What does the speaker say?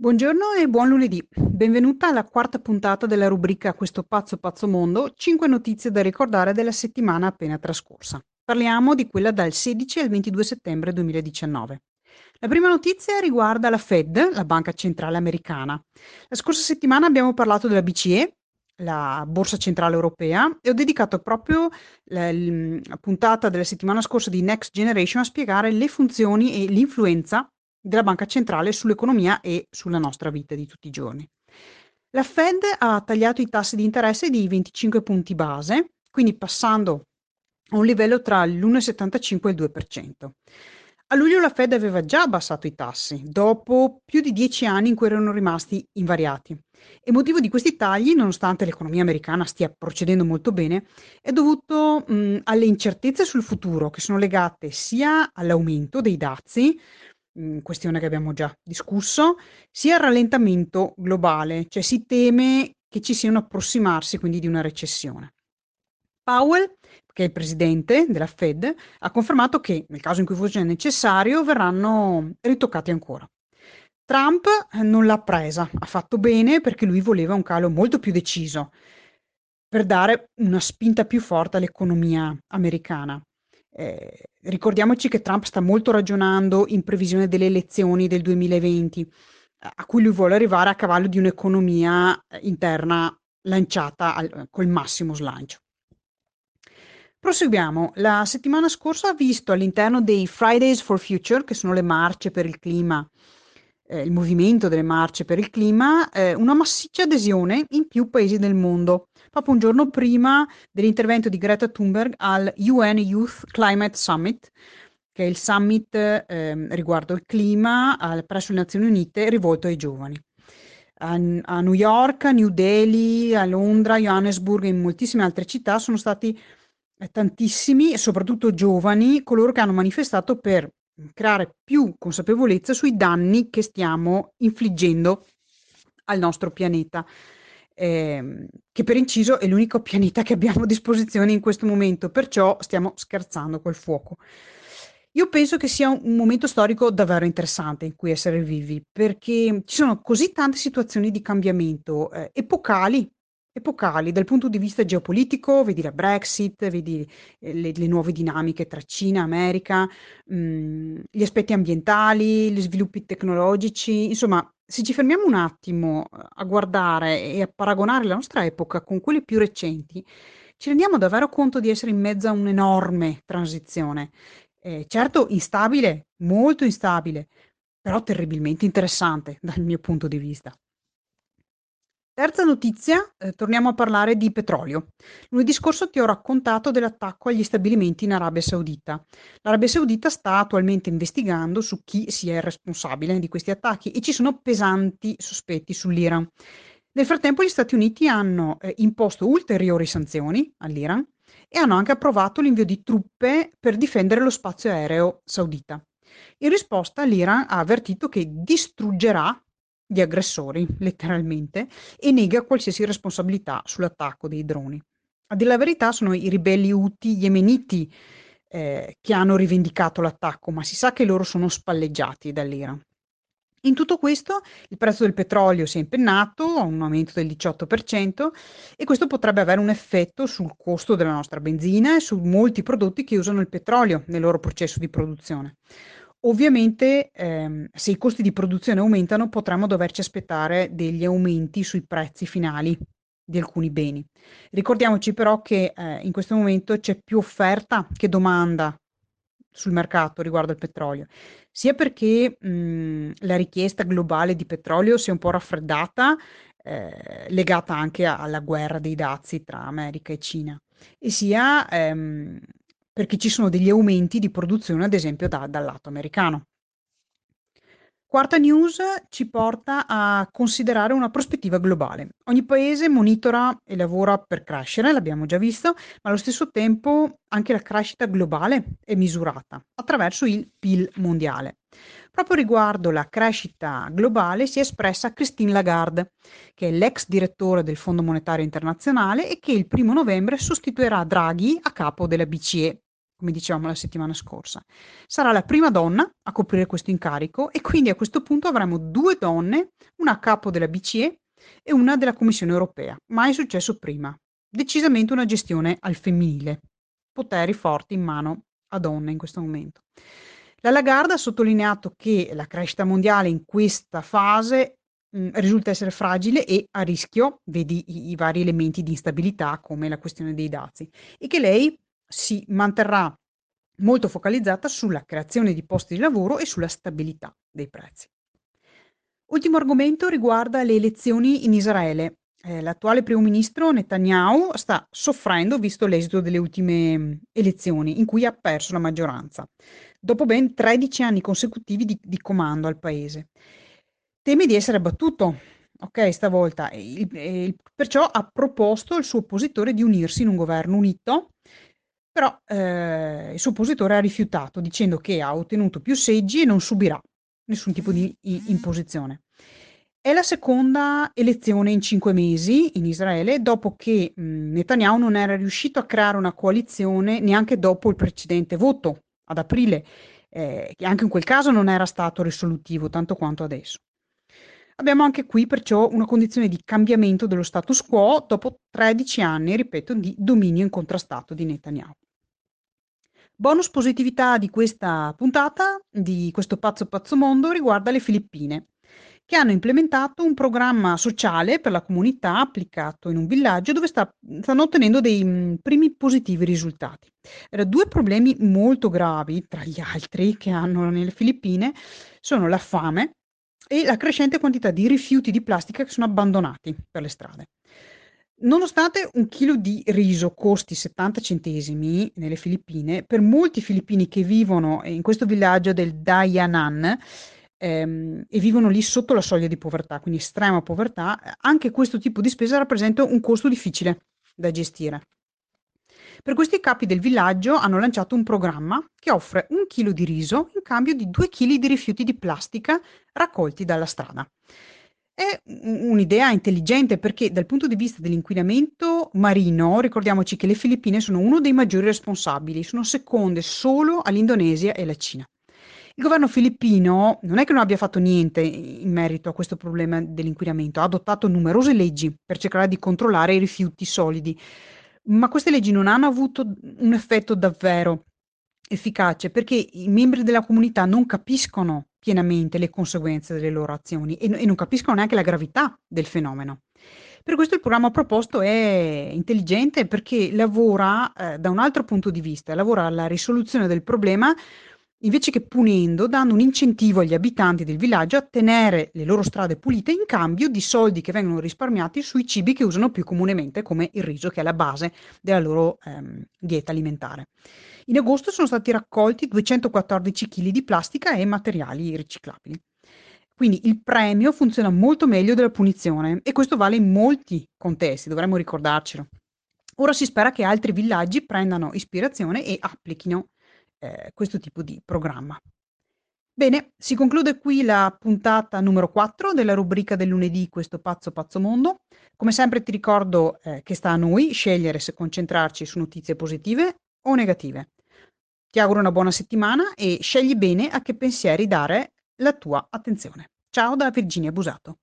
Buongiorno e buon lunedì. Benvenuta alla quarta puntata della rubrica Questo pazzo pazzo mondo, 5 notizie da ricordare della settimana appena trascorsa. Parliamo di quella dal 16 al 22 settembre 2019. La prima notizia riguarda la Fed, la banca centrale americana. La scorsa settimana abbiamo parlato della BCE, la Borsa Centrale Europea, e ho dedicato proprio la, la puntata della settimana scorsa di Next Generation a spiegare le funzioni e l'influenza della banca centrale sull'economia e sulla nostra vita di tutti i giorni. La Fed ha tagliato i tassi di interesse di 25 punti base, quindi passando a un livello tra l'1,75 e il 2%. A luglio la Fed aveva già abbassato i tassi, dopo più di dieci anni in cui erano rimasti invariati. E motivo di questi tagli, nonostante l'economia americana stia procedendo molto bene, è dovuto mh, alle incertezze sul futuro che sono legate sia all'aumento dei dazi, mhmm, questione che abbiamo già discusso, sia il rallentamento globale, cioè si teme che ci sia un approssimarsi quindi di una recessione. Powell, che è il presidente della Fed, ha confermato che nel caso in cui fosse necessario verranno ritoccati ancora. Trump non l'ha presa, ha fatto bene perché lui voleva un calo molto più deciso per dare una spinta più forte all'economia americana. Eh, ricordiamoci che Trump sta molto ragionando in previsione delle elezioni del 2020, a cui lui vuole arrivare a cavallo di un'economia interna lanciata al, col massimo slancio. Proseguiamo. La settimana scorsa ha visto all'interno dei Fridays for Future, che sono le marce per il clima, eh, il movimento delle marce per il clima, eh, una massiccia adesione in più paesi del mondo proprio un giorno prima dell'intervento di Greta Thunberg al UN Youth Climate Summit, che è il summit eh, riguardo il clima al, presso le Nazioni Unite rivolto ai giovani. A, a, New York, a New Delhi, a Londra, Johannesburg e in moltissime altre città sono stati eh, tantissimi, soprattutto giovani, coloro che hanno manifestato per creare più consapevolezza sui danni che stiamo infliggendo al nostro pianeta ehm, che per inciso è l'unico pianeta che abbiamo a disposizione in questo momento, perciò stiamo scherzando col fuoco. Io penso che sia un momento storico davvero interessante in cui essere vivi, perché ci sono così tante situazioni di cambiamento eh, epocali, epocali dal punto di vista geopolitico, vedi la Brexit, vedi eh, le, le, nuove dinamiche tra Cina, America, mh, mm, gli aspetti ambientali, gli sviluppi tecnologici, insomma se ci fermiamo un attimo eh, a guardare e a paragonare la nostra epoca con quelle più recenti, ci rendiamo davvero conto di essere in mezzo a un'enorme transizione. Eh, certo, instabile, molto instabile, però terribilmente interessante dal mio punto di vista. Terza notizia, eh, torniamo a parlare di petrolio. Lunedì scorso ti ho raccontato dell'attacco agli stabilimenti in Arabia Saudita. L'Arabia Saudita sta attualmente investigando su chi sia il responsabile di questi attacchi e ci sono pesanti sospetti sull'Iran. Nel frattempo gli Stati Uniti hanno eh, imposto ulteriori sanzioni all'Iran e hanno anche approvato l'invio di truppe per difendere lo spazio aereo saudita. In risposta l'Iran ha avvertito che distruggerà gli aggressori, letteralmente, e nega qualsiasi responsabilità sull'attacco dei droni. A dire la verità sono i ribelli Houthi yemeniti eh, che hanno rivendicato l'attacco, ma si sa che loro sono spalleggiati dall'Iran. In tutto questo il prezzo del petrolio si è impennato a un aumento del 18% e questo potrebbe avere un effetto sul costo della nostra benzina e su molti prodotti che usano il petrolio nel loro processo di produzione. Ovviamente, ehm, se i costi di produzione aumentano, potremmo doverci aspettare degli aumenti sui prezzi finali di alcuni beni. Ricordiamoci però che, ehm, in questo momento c'è più offerta che domanda sul mercato riguardo al petrolio, sia perché, mhmm, la richiesta globale di petrolio si è un po' raffreddata, ehm, legata anche alla guerra dei dazi tra America e Cina, e sia, ehm perché ci sono degli aumenti di produzione, ad esempio, da, dal lato americano. Quarta news ci porta a considerare una prospettiva globale. Ogni paese monitora e lavora per crescere, l'abbiamo già visto, ma allo stesso tempo anche la crescita globale è misurata attraverso il PIL mondiale. Proprio riguardo la crescita globale si è espressa Christine Lagarde, che è l'ex direttore del Fondo Monetario Internazionale e che il primo novembre sostituirà Draghi a capo della BCE come dicevamo la settimana scorsa. Sarà la prima donna a coprire questo incarico e quindi a questo punto avremo due donne, una a capo della BCE e una della Commissione europea. Mai successo prima. Decisamente una gestione al femminile. Poteri forti in mano a donne in questo momento. La Lagarde ha sottolineato che la crescita mondiale in questa fase mh, risulta essere fragile e a rischio, vedi i, i vari elementi di instabilità come la questione dei dazi, e che lei si manterrà molto focalizzata sulla creazione di posti di lavoro e sulla stabilità dei prezzi. Ultimo argomento riguarda le elezioni in Israele. Eh, l'attuale primo ministro Netanyahu sta soffrendo visto l'esito delle ultime elezioni in cui ha perso la maggioranza, dopo ben 13 anni consecutivi di, di comando al paese. Teme di essere battuto, ok, stavolta, il, il, perciò ha proposto al suo oppositore di unirsi in un governo unito però eh, il suo oppositore ha rifiutato dicendo che ha ottenuto più seggi e non subirà nessun tipo di imposizione. È la seconda elezione in cinque mesi in Israele dopo che mh, Netanyahu non era riuscito a creare una coalizione neanche dopo il precedente voto ad aprile, eh, che anche in quel caso non era stato risolutivo tanto quanto adesso. Abbiamo anche qui perciò una condizione di cambiamento dello status quo dopo 13 anni, ripeto, di dominio incontrastato di Netanyahu. Bonus positività di questa puntata, di questo pazzo pazzo mondo, riguarda le Filippine, che hanno implementato un programma sociale per la comunità applicato in un villaggio dove sta, stanno ottenendo dei mh, primi positivi risultati. Era due problemi molto gravi, tra gli altri, che hanno nelle Filippine, sono la fame e la crescente quantità di rifiuti di plastica che sono abbandonati per le strade. Nonostante un chilo di riso costi 70 centesimi nelle Filippine, per molti filippini che vivono in questo villaggio del Dayanan ehm, e vivono lì sotto la soglia di povertà, quindi estrema povertà, anche questo tipo di spesa rappresenta un costo difficile da gestire. Per questi capi del villaggio hanno lanciato un programma che offre un chilo di riso in cambio di due chili di rifiuti di plastica raccolti dalla strada. È un'idea intelligente perché dal punto di vista dell'inquinamento marino, ricordiamoci che le Filippine sono uno dei maggiori responsabili, sono seconde solo all'Indonesia e alla Cina. Il governo filippino non è che non abbia fatto niente in merito a questo problema dell'inquinamento, ha adottato numerose leggi per cercare di controllare i rifiuti solidi, ma queste leggi non hanno avuto un effetto davvero efficace perché i membri della comunità non capiscono pienamente le conseguenze delle loro azioni e, e non capiscono neanche la gravità del fenomeno. Per questo il programma proposto è intelligente perché lavora eh, da un altro punto di vista, lavora alla risoluzione del problema invece che punendo, dando un incentivo agli abitanti del villaggio a tenere le loro strade pulite in cambio di soldi che vengono risparmiati sui cibi che usano più comunemente, come il riso, che è la base della loro ehm, dieta alimentare. In agosto sono stati raccolti 214 kg di plastica e materiali riciclabili. Quindi il premio funziona molto meglio della punizione e questo vale in molti contesti, dovremmo ricordarcelo. Ora si spera che altri villaggi prendano ispirazione e applichino eh, questo tipo di programma. Bene, si conclude qui la puntata numero 4 della rubrica del lunedì Questo pazzo pazzo mondo. Come sempre ti ricordo eh, che sta a noi scegliere se concentrarci su notizie positive o negative. Ti auguro una buona settimana e scegli bene a che pensieri dare la tua attenzione. Ciao da Virginia Busato.